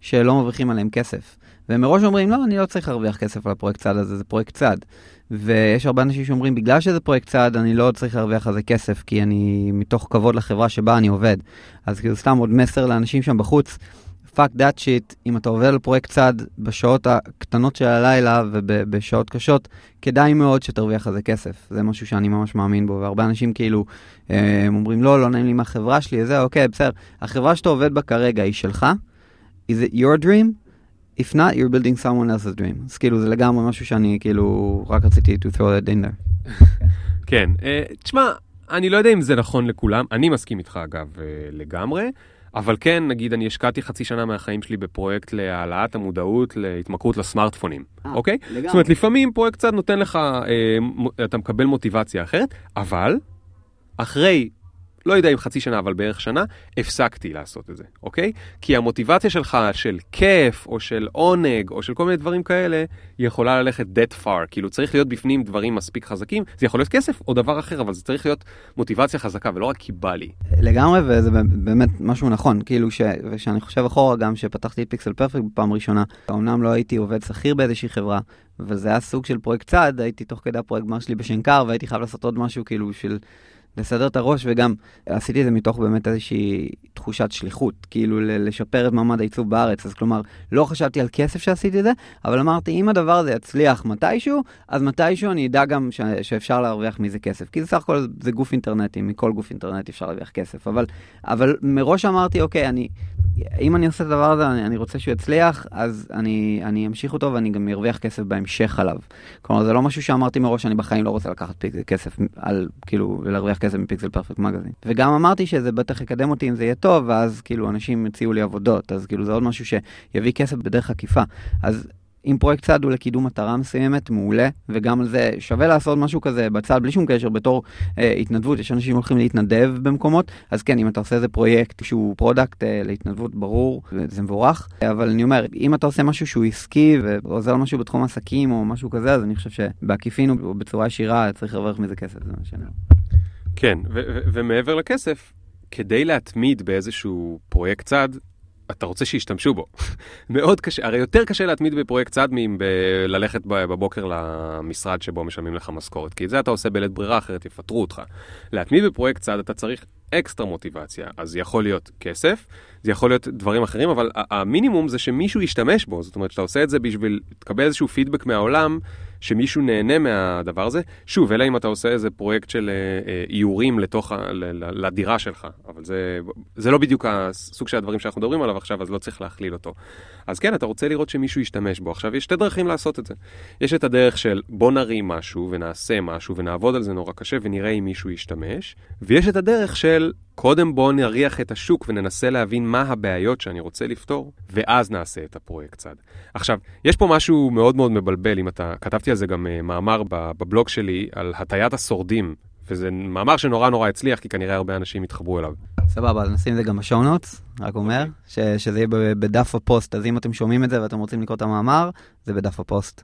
שלא מרוויחים עליהם כסף. והם מראש אומרים, לא, אני לא צריך להרוויח כסף על הפרויקט צד הזה, זה פרויקט צד. ויש הרבה אנשים שאומרים, בגלל שזה פרויקט צד, אני לא צריך להרוויח על זה כסף, כי אני מתוך כבוד לחברה שבה אני עובד. אז כאילו סתם עוד מסר לאנשים שם בחוץ. fuck that shit, אם אתה עובד על פרויקט צד בשעות הקטנות של הלילה ובשעות קשות, כדאי מאוד שתרוויח על זה כסף. זה משהו שאני ממש מאמין בו, והרבה אנשים כאילו אה, הם אומרים, לא, לא נעים לי מהחברה שלי, זה אוקיי, בסדר. החברה שאתה עובד בה כרגע היא שלך? Is it your dream? If not, you're building someone else's dream. אז כאילו זה לגמרי משהו שאני כאילו רק רציתי to throw that in there. כן, uh, תשמע, אני לא יודע אם זה נכון לכולם, אני מסכים איתך אגב uh, לגמרי. אבל כן, נגיד, אני השקעתי חצי שנה מהחיים שלי בפרויקט להעלאת המודעות להתמכרות לסמארטפונים, 아, אה, אוקיי? לגמרי. זאת אומרת, לפעמים פרויקט קצת נותן לך, אה, אתה מקבל מוטיבציה אחרת, אבל אחרי לא יודע אם חצי שנה, אבל בערך שנה, הפסקתי לעשות את זה, אוקיי? כי המוטיבציה שלך של כיף, או של עונג, או של כל מיני דברים כאלה, יכולה ללכת that far. כאילו, צריך להיות בפנים דברים מספיק חזקים. זה יכול להיות כסף או דבר אחר, אבל זה צריך להיות מוטיבציה חזקה, ולא רק כי בא לי. לגמרי, וזה באמת משהו נכון. כאילו, ש... ושאני חושב אחורה גם, שפתחתי את פיקסל פרפקט בפעם ראשונה, אמנם לא הייתי עובד שכיר באיזושהי חברה, אבל זה היה סוג של פרויקט צעד, הייתי תוך כדי הפרויקט גמר שלי בשנקר, והייתי חייב לעשות עוד משהו כאילו של לסדר את הראש, וגם עשיתי את זה מתוך באמת איזושהי תחושת שליחות, כאילו לשפר את מעמד העיצוב בארץ. אז כלומר, לא חשבתי על כסף שעשיתי את זה, אבל אמרתי, אם הדבר הזה יצליח מתישהו, אז מתישהו אני אדע גם ש- שאפשר להרוויח מזה כסף. כי זה סך הכל זה גוף אינטרנטי, מכל גוף אינטרנטי אפשר להרוויח כסף. אבל, אבל מראש אמרתי, אוקיי, אני, אם אני עושה את הדבר הזה, אני, אני רוצה שהוא יצליח, אז אני, אני אמשיך אותו ואני גם ארוויח כסף בהמשך עליו. כלומר, זה לא משהו שאמרתי מראש, אני בחיים לא רוצה לקחת כסף על, כאילו, להרוויח כסף מ Pixel Perfect Magazine. וגם אמרתי שזה בטח יקדם אותי אם זה יהיה טוב, ואז כאילו אנשים הציעו לי עבודות, אז כאילו זה עוד משהו שיביא כסף בדרך עקיפה. אז אם פרויקט צד הוא לקידום מטרה מסוימת, מעולה, וגם על זה שווה לעשות משהו כזה בצד, בלי שום קשר, בתור אה, התנדבות, יש אנשים הולכים להתנדב במקומות, אז כן, אם אתה עושה איזה פרויקט שהוא product אה, להתנדבות, ברור, זה מבורך, אבל אני אומר, אם אתה עושה משהו שהוא עסקי ועוזר משהו בתחום עסקים או משהו כזה, אז אני חושב שבעקיפין או בצורה ישירה צריך להרוויח מזה כסף, זה מה שאני אומר. כן, ומעבר לכסף, כדי להתמיד באיזשהו פרויקט צד, אתה רוצה שישתמשו בו. מאוד קשה, הרי יותר קשה להתמיד בפרויקט צד מללכת בבוקר למשרד שבו משלמים לך משכורת, כי את זה אתה עושה בלית ברירה, אחרת יפטרו אותך. להתמיד בפרויקט צד אתה צריך אקסטרה מוטיבציה, אז זה יכול להיות כסף, זה יכול להיות דברים אחרים, אבל המינימום זה שמישהו ישתמש בו, זאת אומרת שאתה עושה את זה בשביל לקבל איזשהו פידבק מהעולם, שמישהו נהנה מהדבר הזה. שוב, אלא אם אתה עושה איזה פרויקט של אה, אה, איורים לתוך, ה, לדירה שלך, אבל זה, זה לא בדיוק הסוג של הדברים שאנחנו מדברים עליו עכשיו, אז לא צריך להכליל אותו. אז כן, אתה רוצה לראות שמישהו ישתמש בו. עכשיו, יש שתי דרכים לעשות את זה. יש את הדרך של בוא נרים משהו ונעשה משהו ונעבוד על זה נורא קשה ונראה אם מישהו ישתמש, ויש את הדרך של קודם בוא נריח את השוק וננסה להבין מה הבעיות שאני רוצה לפתור, ואז נעשה את הפרויקט צד. עכשיו, יש פה משהו מאוד מאוד מבלבל, אם אתה, כתבתי על זה גם uh, מאמר בבלוג שלי, על הטיית השורדים, וזה מאמר שנורא נורא הצליח, כי כנראה הרבה אנשים התחברו אליו. סבבה, אז נשים את זה גם ב show notes, רק אומר, ש, שזה יהיה בדף הפוסט, אז אם אתם שומעים את זה ואתם רוצים לקרוא את המאמר, זה בדף הפוסט.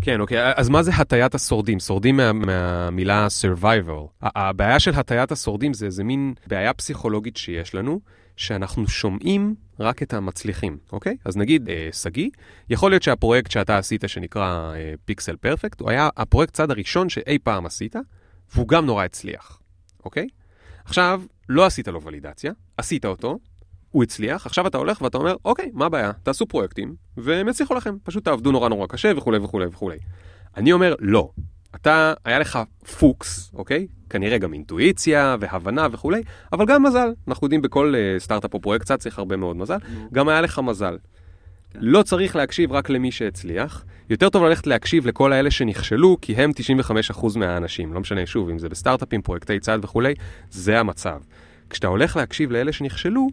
כן, אוקיי, אז מה זה הטיית השורדים? שורדים מה, מהמילה survival. הבעיה של הטיית השורדים זה איזה מין בעיה פסיכולוגית שיש לנו, שאנחנו שומעים רק את המצליחים, אוקיי? אז נגיד, אה, שגיא, אה, יכול להיות שהפרויקט שאתה עשית, שנקרא פיקסל uh, פרפקט, הוא היה הפרויקט צד הראשון שאי פעם עשית, והוא גם נורא הצליח, אוקיי? עכשיו, לא עשית לו ולידציה, עשית אותו, הוא הצליח, עכשיו אתה הולך ואתה אומר, אוקיי, מה הבעיה? תעשו פרויקטים, והם יצליחו לכם, פשוט תעבדו נורא נורא קשה וכולי וכולי וכולי. אני אומר, לא. אתה, היה לך פוקס, אוקיי? כנראה גם אינטואיציה והבנה וכולי, אבל גם מזל. אנחנו יודעים בכל uh, סטארט-אפ או פרויקט קצת צריך הרבה מאוד מזל. גם היה לך מזל. כן. לא צריך להקשיב רק למי שהצליח, יותר טוב ללכת להקשיב לכל האלה שנכשלו, כי הם 95% מהאנשים. לא משנה, שוב, אם זה בסטארט-אפים, פרויקטי צעד וכולי, זה המצב. כשאתה הולך להקשיב לאלה שנכשלו,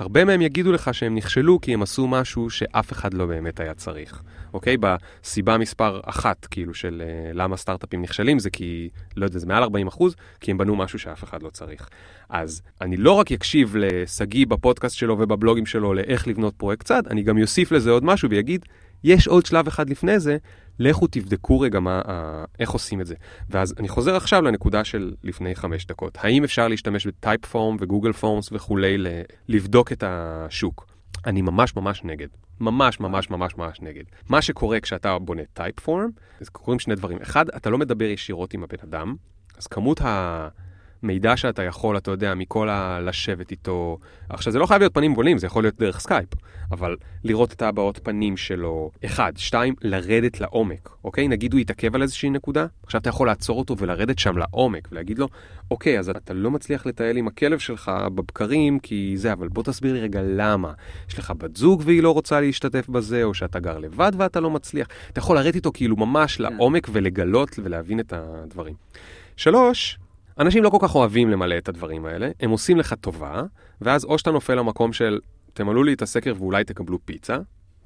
הרבה מהם יגידו לך שהם נכשלו כי הם עשו משהו שאף אחד לא באמת היה צריך. אוקיי? בסיבה מספר אחת, כאילו, של uh, למה סטארט-אפים נכשלים, זה כי, לא יודע, זה מעל 40 אחוז, כי הם בנו משהו שאף אחד לא צריך. אז אני לא רק אקשיב לשגיא בפודקאסט שלו ובבלוגים שלו לאיך לבנות פרויקט צד, אני גם אוסיף לזה עוד משהו ויגיד, יש עוד שלב אחד לפני זה, לכו תבדקו רגע מה, אה, איך עושים את זה. ואז אני חוזר עכשיו לנקודה של לפני חמש דקות. האם אפשר להשתמש ב Typeform ו Google Forms וכולי לבדוק את השוק? אני ממש ממש נגד. ממש ממש ממש ממש נגד. מה שקורה כשאתה בונה Typeform, אז קורים שני דברים. אחד, אתה לא מדבר ישירות עם הבן אדם, אז כמות ה... מידע שאתה יכול, אתה יודע, מכל ה... לשבת איתו. עכשיו, זה לא חייב להיות פנים מול פנים, זה יכול להיות דרך סקייפ, אבל לראות את הבעות פנים שלו, אחד. שתיים, לרדת לעומק, אוקיי? נגיד הוא יתעכב על איזושהי נקודה, עכשיו אתה יכול לעצור אותו ולרדת שם לעומק, ולהגיד לו, אוקיי, אז אתה לא מצליח לטייל עם הכלב שלך בבקרים, כי זה, אבל בוא תסביר לי רגע למה. יש לך בת זוג והיא לא רוצה להשתתף בזה, או שאתה גר לבד ואתה לא מצליח. אתה יכול לרדת איתו כאילו ממש כן. לעומק ולגלות ולהבין את הדברים. שלוש, אנשים לא כל כך אוהבים למלא את הדברים האלה, הם עושים לך טובה, ואז או שאתה נופל למקום של תמלאו לי את הסקר ואולי תקבלו פיצה,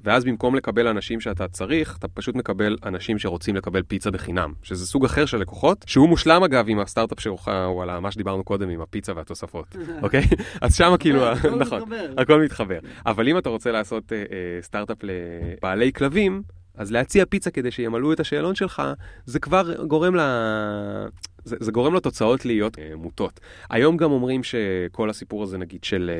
ואז במקום לקבל אנשים שאתה צריך, אתה פשוט מקבל אנשים שרוצים לקבל פיצה בחינם, שזה סוג אחר של לקוחות, שהוא מושלם אגב עם הסטארט-אפ שלך, הוא על מה שדיברנו קודם עם הפיצה והתוספות, אוקיי? אז שם כאילו, נכון, הכל מתחבר. אבל אם אתה רוצה לעשות אה, אה, סטארט-אפ לבעלי כלבים, אז להציע פיצה כדי שימלאו את השאלון שלך, זה כבר גורם ל... זה, זה גורם לתוצאות להיות uh, מוטות. היום גם אומרים שכל הסיפור הזה, נגיד, של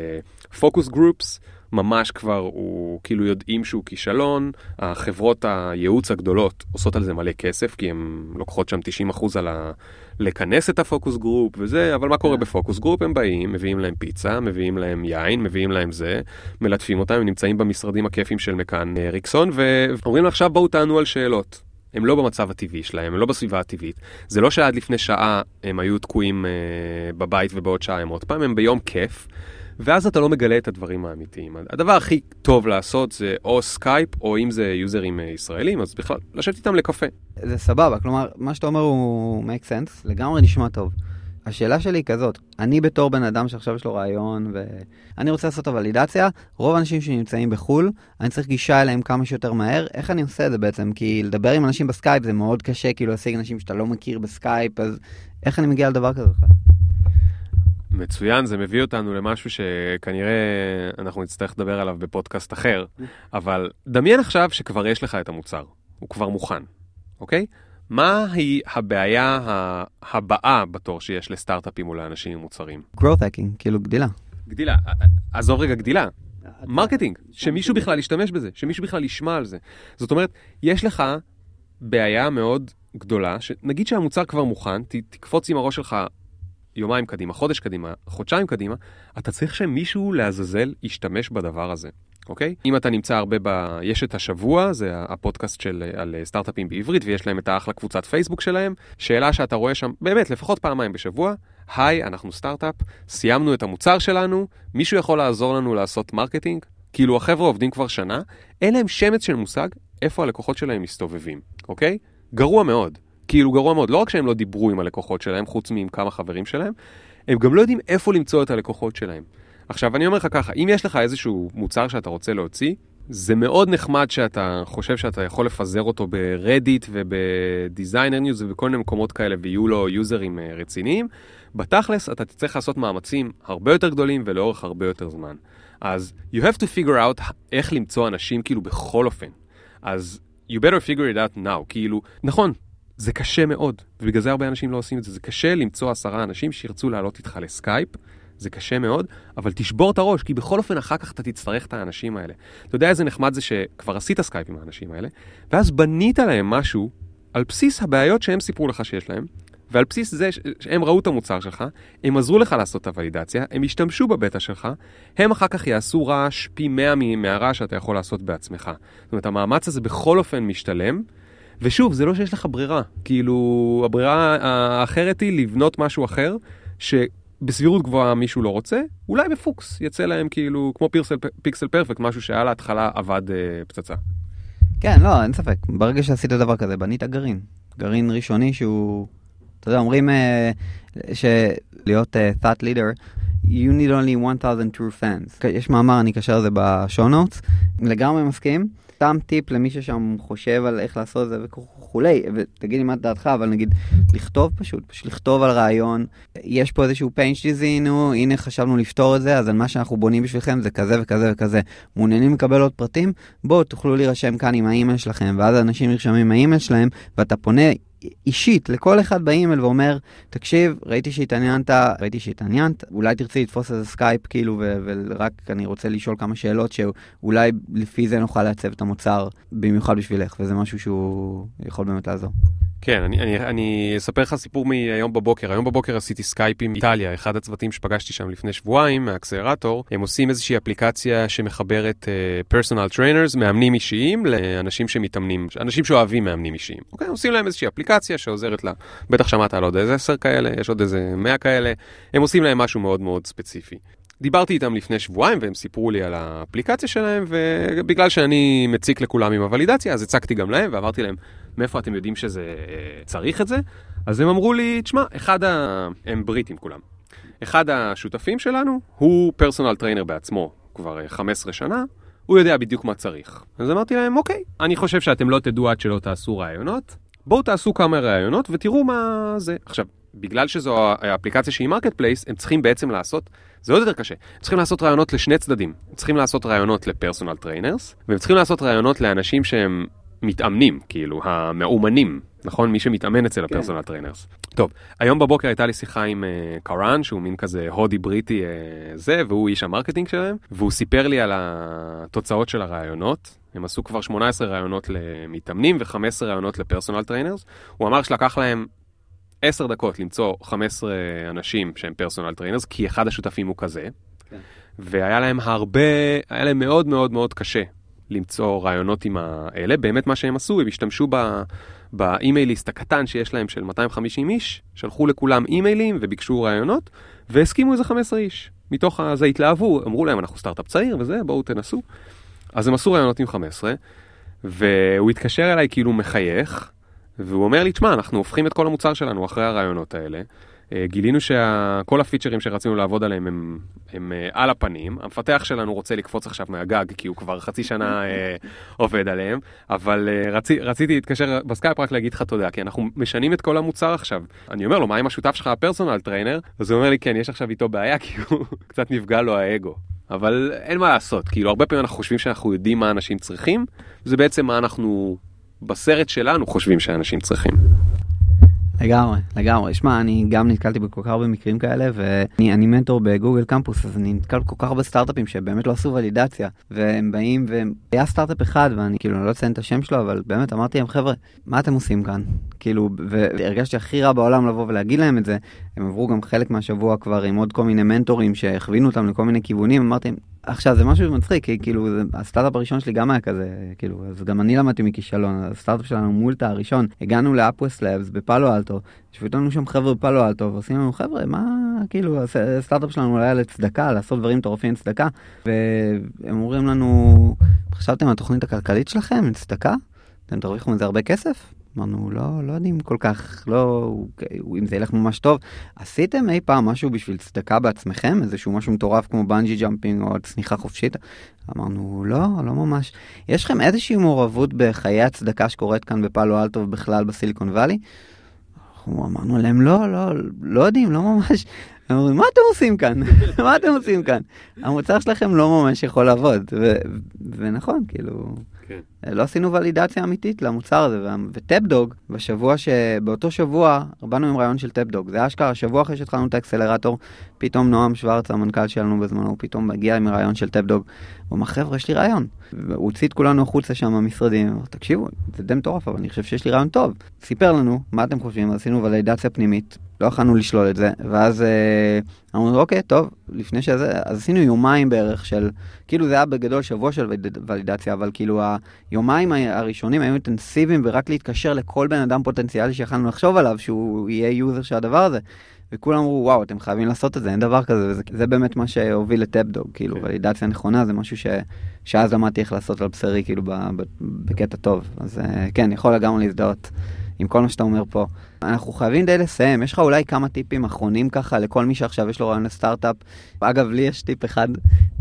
focus uh, groups, ממש כבר הוא כאילו יודעים שהוא כישלון, החברות הייעוץ הגדולות עושות על זה מלא כסף, כי הן לוקחות שם 90% על ה... לכנס את ה focus group וזה, אבל מה קורה כן. ב focus group? הם באים, מביאים להם פיצה, מביאים להם יין, מביאים להם זה, מלטפים אותם, הם נמצאים במשרדים הכיפים של McCann Erickson, ואומרים לה עכשיו בואו תענו על שאלות. הם לא במצב הטבעי שלהם, הם לא בסביבה הטבעית. זה לא שעד לפני שעה הם היו תקועים אה, בבית ובעוד שעה הם עוד פעם, הם ביום כיף. ואז אתה לא מגלה את הדברים האמיתיים. הדבר הכי טוב לעשות זה או סקייפ, או אם זה יוזרים אה, ישראלים, אז בכלל, לשבת איתם לקפה. זה סבבה, כלומר, מה שאתה אומר הוא make sense, לגמרי נשמע טוב. השאלה שלי היא כזאת, אני בתור בן אדם שעכשיו יש לו רעיון ואני רוצה לעשות הוולידציה, רוב האנשים שנמצאים בחו"ל, אני צריך גישה אליהם כמה שיותר מהר, איך אני עושה את זה בעצם? כי לדבר עם אנשים בסקייפ זה מאוד קשה, כאילו להשיג אנשים שאתה לא מכיר בסקייפ, אז איך אני מגיע לדבר כזה בכלל? מצוין, זה מביא אותנו למשהו שכנראה אנחנו נצטרך לדבר עליו בפודקאסט אחר, אבל דמיין עכשיו שכבר יש לך את המוצר, הוא כבר מוכן, אוקיי? מהי הבעיה הבאה בתור שיש לסטארט-אפים או לאנשים עם מוצרים? growth hacking, כאילו גדילה. גדילה, עזוב רגע גדילה. marketing, שמישהו בכלל ישתמש בזה, שמישהו בכלל ישמע על זה. זאת אומרת, יש לך בעיה מאוד גדולה, שנגיד שהמוצר כבר מוכן, תקפוץ עם הראש שלך יומיים קדימה, חודש קדימה, חודשיים קדימה, אתה צריך שמישהו לעזאזל ישתמש בדבר הזה. אוקיי? אם אתה נמצא הרבה ב... יש את השבוע, זה הפודקאסט של, על סטארט-אפים בעברית, ויש להם את האחלה קבוצת פייסבוק שלהם. שאלה שאתה רואה שם, באמת, לפחות פעמיים בשבוע, היי, אנחנו סטארט-אפ, סיימנו את המוצר שלנו, מישהו יכול לעזור לנו לעשות marketing? כאילו, החבר'ה עובדים כבר שנה, אין להם שמץ של מושג איפה הלקוחות שלהם מסתובבים, אוקיי? גרוע מאוד. כאילו, גרוע מאוד. לא רק שהם לא דיברו עם הלקוחות שלהם, חוץ מעם כמה חברים שלהם, הם גם לא יודעים איפה למצוא את הלקוחות שלהם. עכשיו, אני אומר לך ככה, אם יש לך איזשהו מוצר שאתה רוצה להוציא, זה מאוד נחמד שאתה חושב שאתה יכול לפזר אותו ב Reddit וב Designer News ובכל מיני מקומות כאלה ויהיו לו יוזרים אה, רציניים. בתכלס, אתה תצטרך לעשות מאמצים הרבה יותר גדולים ולאורך הרבה יותר זמן. אז you have to figure out איך למצוא אנשים כאילו בכל אופן. אז you better figure it out now, כאילו, נכון, זה קשה מאוד, ובגלל זה הרבה אנשים לא עושים את זה. זה קשה למצוא עשרה אנשים שירצו לעלות איתך לסקייפ, זה קשה מאוד, אבל תשבור את הראש, כי בכל אופן אחר כך אתה תצטרך את האנשים האלה. אתה יודע איזה נחמד זה שכבר עשית סקייפ עם האנשים האלה, ואז בנית להם משהו על בסיס הבעיות שהם סיפרו לך שיש להם, ועל בסיס זה שהם ראו את המוצר שלך, הם עזרו לך לעשות את הוולידציה, הם השתמשו בבטא שלך, הם אחר כך יעשו רעש פי 100 מהרעש שאתה יכול לעשות בעצמך. זאת אומרת, המאמץ הזה בכל אופן משתלם, ושוב, זה לא שיש לך ברירה. כאילו, הברירה האחרת היא לבנות משהו אחר, שבסבירות גבוהה מישהו לא רוצה, אולי בפוקס יצא להם כאילו, כמו פיקסל, פיקסל פרפקט, משהו שעל ההתחלה עבד אה, פצצה. כן, לא, אין ספק. ברגע שעשית דבר כזה, בנית גרעין. גרעין ראשוני שהוא אתה יודע, אומרים uh, שלהיות uh, thought leader, you need only 1,000 true fans. יש מאמר, אני אקשר לזה בשואו נוטס, לגמרי מסכים. סתם טיפ למי ששם חושב על איך לעשות את זה וכולי, ותגיד לי מה דעתך, אבל נגיד, לכתוב פשוט, פשוט לכתוב על רעיון, יש פה איזשהו פיינט שזיהינו, הנה חשבנו לפתור את זה, אז על מה שאנחנו בונים בשבילכם זה כזה וכזה וכזה. מעוניינים לקבל עוד פרטים? בואו תוכלו להירשם כאן עם האימייל שלכם, ואז אנשים נרשמים עם האימייל שלהם, ואתה פונה אישית לכל אחד באימייל ואומר, תקשיב, ראיתי שהתעניינת, ראיתי שהתעניינת, אולי תרצי לתפוס איזה סקייפ כאילו, ורק אני רוצה לשאול כמה שאלות שאולי לפי זה נוכל לעצב את המוצר במיוחד בשבילך, וזה משהו שהוא יכול באמת לעזור. כן, אני, אני, אני אספר לך סיפור מהיום בבוקר. היום בבוקר עשיתי סקייפ עם איטליה, אחד הצוותים שפגשתי שם לפני שבועיים מהאקסלרטור. הם עושים איזושהי אפליקציה שמחברת אה, trainers, מאמנים אישיים, לאנשים שמתאמנים, אנשים שאוהבים מאמנים אישיים. אוקיי, עושים להם איזושהי אפליקציה שעוזרת לה, בטח שמעת על עוד איזה עשר כאלה, יש עוד איזה מאה כאלה, הם עושים להם משהו מאוד מאוד ספציפי. דיברתי איתם לפני שבועיים והם סיפרו לי על האפליקציה שלהם ובגלל שאני מציק לכולם עם הוולידציה אז הצגתי גם להם ואמרתי להם מאיפה אתם יודעים שזה צריך את זה? אז הם אמרו לי, תשמע, אחד ה... הם בריטים כולם. אחד השותפים שלנו הוא personal trainer בעצמו כבר 15 שנה, הוא יודע בדיוק מה צריך. אז אמרתי להם, אוקיי, אני חושב שאתם לא תדעו עד שלא תעשו ראיונות, בואו תעשו כמה ראיונות ותראו מה זה. עכשיו, בגלל שזו האפליקציה שהיא marketplace, הם צריכים בעצם לעשות, זה עוד יותר קשה, הם צריכים לעשות ראיונות לשני צדדים. הם צריכים לעשות ראיונות ל personal trainers, והם צריכים לעשות ראיונות לאנשים שהם מתאמנים, כאילו, המאומנים, נכון? מי שמתאמן אצל כן. ה personal trainers. טוב, היום בבוקר הייתה לי שיחה עם אה, קראן, שהוא מין כזה הודי בריטי אה, זה, והוא איש ה marketing שלהם, והוא סיפר לי על התוצאות של הראיונות. הם עשו כבר 18 ראיונות למתאמנים ו-15 ראיונות ל personal trainers. הוא אמר שלקח להם 10 דקות למצוא 15 אנשים שהם personal trainers, כי אחד השותפים הוא כזה. כן. והיה להם הרבה, היה להם מאוד מאוד מאוד קשה למצוא ראיונות עם האלה. באמת מה שהם עשו, הם השתמשו ב... ב email list הקטן שיש להם של 250 איש, שלחו לכולם אימיילים וביקשו ראיונות, והסכימו איזה 15 איש. מתוך זה התלהבו, אמרו להם אנחנו סטארט-אפ צעיר וזה, בואו תנסו. אז הם עשו ראיונות עם 15, והוא התקשר אליי כאילו מחייך, והוא אומר לי, תשמע, אנחנו הופכים את כל המוצר שלנו אחרי הראיונות האלה. אה, גילינו שכל הפיצ'רים שרצינו לעבוד עליהם הם, הם אה, על הפנים. המפתח שלנו רוצה לקפוץ עכשיו מהגג כי הוא כבר חצי שנה אה, עובד עליהם, אבל רצ, רציתי להתקשר בסקייפ רק להגיד לך תודה, כי אנחנו משנים את כל המוצר עכשיו. אני אומר לו, מה עם השותף שלך ה personal trainer? אז הוא אומר לי, כן, יש עכשיו איתו בעיה כי הוא קצת נפגע לו האגו. אבל אין מה לעשות, כאילו הרבה פעמים אנחנו חושבים שאנחנו יודעים מה אנשים צריכים, וזה בעצם מה אנחנו בסרט שלנו חושבים שאנשים צריכים. לגמרי, לגמרי. שמע, אני גם נתקלתי בכל כך הרבה מקרים כאלה, ואני מנטור ב Google Campus, אז אני נתקל בכל כך הרבה סטארט-אפים שבאמת לא עשו ולידציה, והם באים, והיה סטארט-אפ אחד, ואני כאילו לא אציין את השם שלו, אבל באמת אמרתי להם, חבר'ה, מה אתם עושים כאן? כאילו, והרגשתי הכי רע בעולם לבוא ולהגיד להם את זה, הם עברו גם חלק מהשבוע כבר עם עוד כל מיני מנטורים שהכווינו אותם לכל מיני כיוונים, אמרתי עכשיו, זה משהו מצחיק, כי כאילו, הסטארט-אפ הראשון שלי גם היה כזה, כאילו, אז גם אני למדתי מכישלון, הסטארט-אפ שלנו מולטה הראשון, הגענו לאפווסט לאבס בפאלו אלטו, ישבו איתנו שם חבר'ה בפאלו אלטו, ועושים לנו, חבר'ה, מה, כאילו, הס- הסטארט-אפ שלנו היה לצדקה, לעשות דברים מטורפים לצדקה, והם אומרים לנו, חשבתם על התוכנית הכלכלית שלכם, לצדקה? אתם תרוויחו מזה הרבה כסף? אמרנו, לא, לא יודעים כל כך, לא, אם זה ילך ממש טוב. עשיתם אי פעם משהו בשביל צדקה בעצמכם? איזשהו משהו מטורף כמו bungee jumping או צניחה חופשית? אמרנו, לא, לא ממש. יש לכם איזושהי מעורבות בחיי הצדקה שקורית כאן בפאלו אלטו ובכלל בסיליקון וואלי? אנחנו אמרנו להם, לא, לא, לא יודעים, לא ממש. הם אומרים, מה אתם עושים כאן? מה אתם עושים כאן? המוצר שלכם לא ממש יכול לעבוד. ונכון, כאילו... כן. לא עשינו ולידציה אמיתית למוצר הזה, וטאפדוג, בשבוע ש... באותו שבוע, באנו עם רעיון של טאפדוג. זה אשכרה, שבוע אחרי שהתחלנו את האקסלרטור, פתאום נועם שוורץ, המנכ"ל שלנו בזמנו, הוא פתאום מגיע עם רעיון של טאפדוג. הוא אמר, חבר'ה, יש לי רעיון. הוא הוציא את כולנו החוצה שם מהמשרדים, תקשיבו, זה די מטורף, אבל אני חושב שיש לי רעיון טוב. סיפר לנו, מה אתם חושבים? עשינו ולידציה פנימית, לא יכולנו לשלול את זה, ואז אה, אמרנו, אוקיי, טוב, לפני שזה, אז עשינו יומיים בערך של, כאילו זה היה בגדול שבוע של וליד- ולידציה, אבל כאילו היומיים הראשונים היו אינטנסיביים ורק להתקשר לכל בן אדם פוטנציאלי שיכולנו לחשוב עליו שהוא יהיה user של הדבר הזה. וכולם אמרו, וואו, אתם חייבים לעשות את זה, אין דבר כזה, וזה זה באמת מה שהוביל ל Tapdog, כאילו, כן. ולידציה נכונה, זה משהו ש, שאז למדתי איך לעשות על בשרי, כאילו, ב, ב, בקטע טוב. אז אה, כן, יכול לגמרי להזדהות עם כל מה שאתה אומר פה. אנחנו חייבים די לסיים, יש לך אולי כמה טיפים אחרונים ככה לכל מי שעכשיו יש לו רעיון לסטארט-אפ. אגב, לי יש טיפ אחד,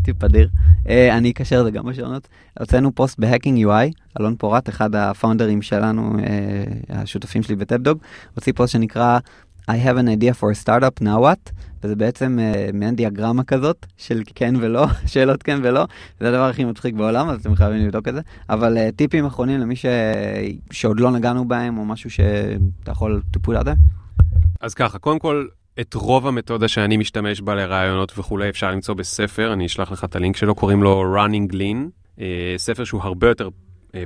טיפ אדיר, אה, אני אקשר את זה גם ב show notes. הוצאנו פוסט ב Hacking UI, אלון פורט, אחד הפאונדרים שלנו, אה, השותפים שלי ב Tapdog, הוציא פוסט שנקרא I have an idea for a startup, now what? וזה בעצם אה, מעין דיאגרמה כזאת של כן ולא, שאלות כן ולא. זה הדבר הכי מצחיק בעולם, אז אתם חייבים לבדוק את זה. אבל אה, טיפים אחרונים למי ש... שעוד לא נגענו בהם, או משהו שאתה יכול to put out? אז ככה, קודם כל, את רוב המתודה שאני משתמש בה לרעיונות וכולי אפשר למצוא בספר, אני אשלח לך את הלינק שלו, קוראים לו Running Lean, אה, ספר שהוא הרבה יותר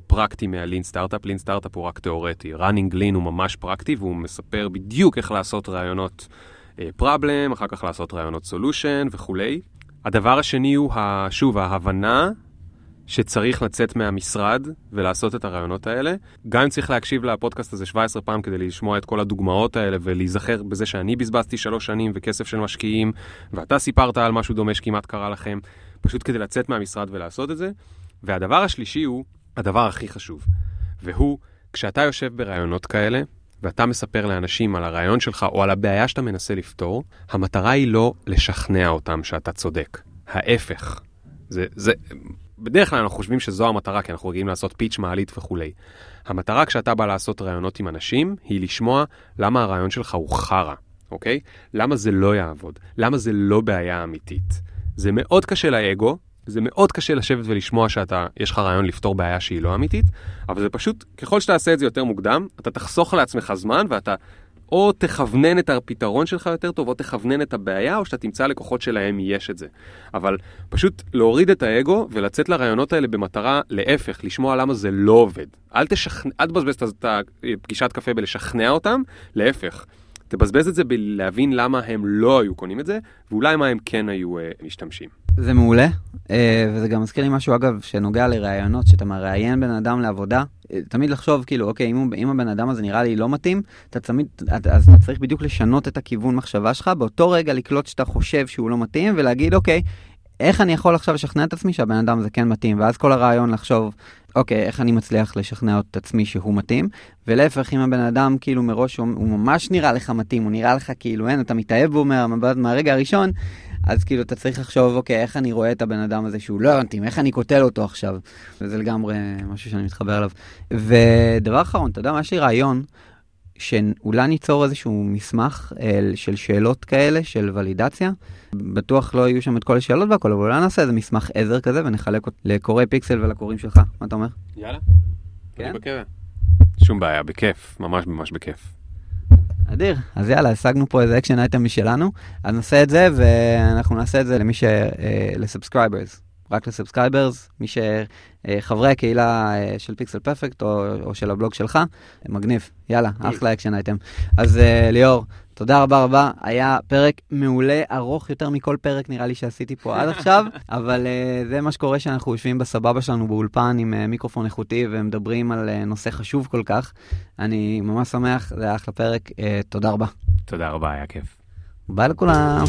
פרקטי מהלין סטארט-אפ, לין סטארט-אפ הוא רק תיאורטי, Running Lean הוא ממש פרקטי והוא מספר בדיוק איך לעשות רעיונות אה, problem, אחר כך לעשות רעיונות solution וכולי. הדבר השני הוא, שוב, ההבנה שצריך לצאת מהמשרד ולעשות את הרעיונות האלה. גם אם צריך להקשיב לפודקאסט הזה 17 פעם כדי לשמוע את כל הדוגמאות האלה ולהיזכר בזה שאני בזבזתי שלוש שנים וכסף של משקיעים, ואתה סיפרת על משהו דומה שכמעט קרה לכם, פשוט כדי לצאת מהמשרד ולעשות את זה. והדבר השלישי הוא הדבר הכי חשוב, והוא, כשאתה יושב ברעיונות כאלה, ואתה מספר לאנשים על הרעיון שלך או על הבעיה שאתה מנסה לפתור, המטרה היא לא לשכנע אותם שאתה צודק. ההפך. זה, זה, בדרך כלל אנחנו חושבים שזו המטרה, כי אנחנו רגילים לעשות פיץ' מעלית וכולי. המטרה כשאתה בא לעשות רעיונות עם אנשים, היא לשמוע למה הרעיון שלך הוא חרא, אוקיי? למה זה לא יעבוד? למה זה לא בעיה אמיתית? זה מאוד קשה לאגו, זה מאוד קשה לשבת ולשמוע שאתה, יש לך רעיון לפתור בעיה שהיא לא אמיתית, אבל זה פשוט, ככל שאתה תעשה את זה יותר מוקדם, אתה תחסוך לעצמך זמן ואתה או תכוונן את הפתרון שלך יותר טוב, או תכוונן את הבעיה, או שאתה תמצא לקוחות שלהם יש את זה. אבל פשוט להוריד את האגו ולצאת לרעיונות האלה במטרה, להפך, לשמוע למה זה לא עובד. אל תשכנע, אל תבזבז את הפגישת קפה בלשכנע אותם, להפך. תבזבז את זה בלהבין למה הם לא היו קונים את זה, ואולי מה הם כן היו uh, משתמשים. זה מעולה, אה, וזה גם מזכיר לי משהו, אגב, שנוגע לראיונות, שאתה מראיין בן אדם לעבודה, אה, תמיד לחשוב, כאילו, אוקיי, אם, הוא, אם הבן אדם הזה נראה לי לא מתאים, אתה תמיד, אז אתה צריך בדיוק לשנות את הכיוון מחשבה שלך, באותו רגע לקלוט שאתה חושב שהוא לא מתאים, ולהגיד, אוקיי, איך אני יכול עכשיו לשכנע את עצמי שהבן אדם הזה כן מתאים, ואז כל הרעיון לחשוב, אוקיי, איך אני מצליח לשכנע את עצמי שהוא מתאים, ולהפך, אם הבן אדם כאילו מראש הוא, הוא ממש נראה לך מתאים, הוא נראה לך כאילו, אין, אתה מתאהב בו מה, מה, מהרגע הראשון, אז כאילו אתה צריך לחשוב, אוקיי, איך אני רואה את הבן אדם הזה שהוא לא מתאים, איך אני קוטל אותו עכשיו. וזה לגמרי משהו שאני מתחבר אליו. ודבר אחרון, אתה יודע מה, יש לי רעיון, שאולי ניצור איזשהו מסמך אה, של שאלות כאלה, של ולידציה. בטוח לא יהיו שם את כל השאלות והכל, אבל אולי נעשה איזה מסמך עזר כזה ונחלק אותו לקוראי פיקסל ולקוראים שלך. מה אתה אומר? יאללה. כן? שום בעיה, בכיף, ממש ממש בכיף. אדיר. אז יאללה, השגנו פה איזה action item משלנו, אז נעשה את זה, ואנחנו נעשה את זה למי ש... אה, ל subscribers. רק ל subscribers, מי שחברי הקהילה אה, של Pixel Perfect או, או של הבלוג שלך, מגניב, יאללה, אחלה action item. אז אה, ליאור, תודה רבה רבה, היה פרק מעולה, ארוך יותר מכל פרק נראה לי שעשיתי פה עד עכשיו, אבל אה, זה מה שקורה שאנחנו יושבים בסבבה שלנו באולפן עם אה, מיקרופון איכותי ומדברים על אה, נושא חשוב כל כך. אני ממש שמח, זה היה אחלה פרק, אה, תודה רבה. תודה רבה, היה כיף. ביי לכולם.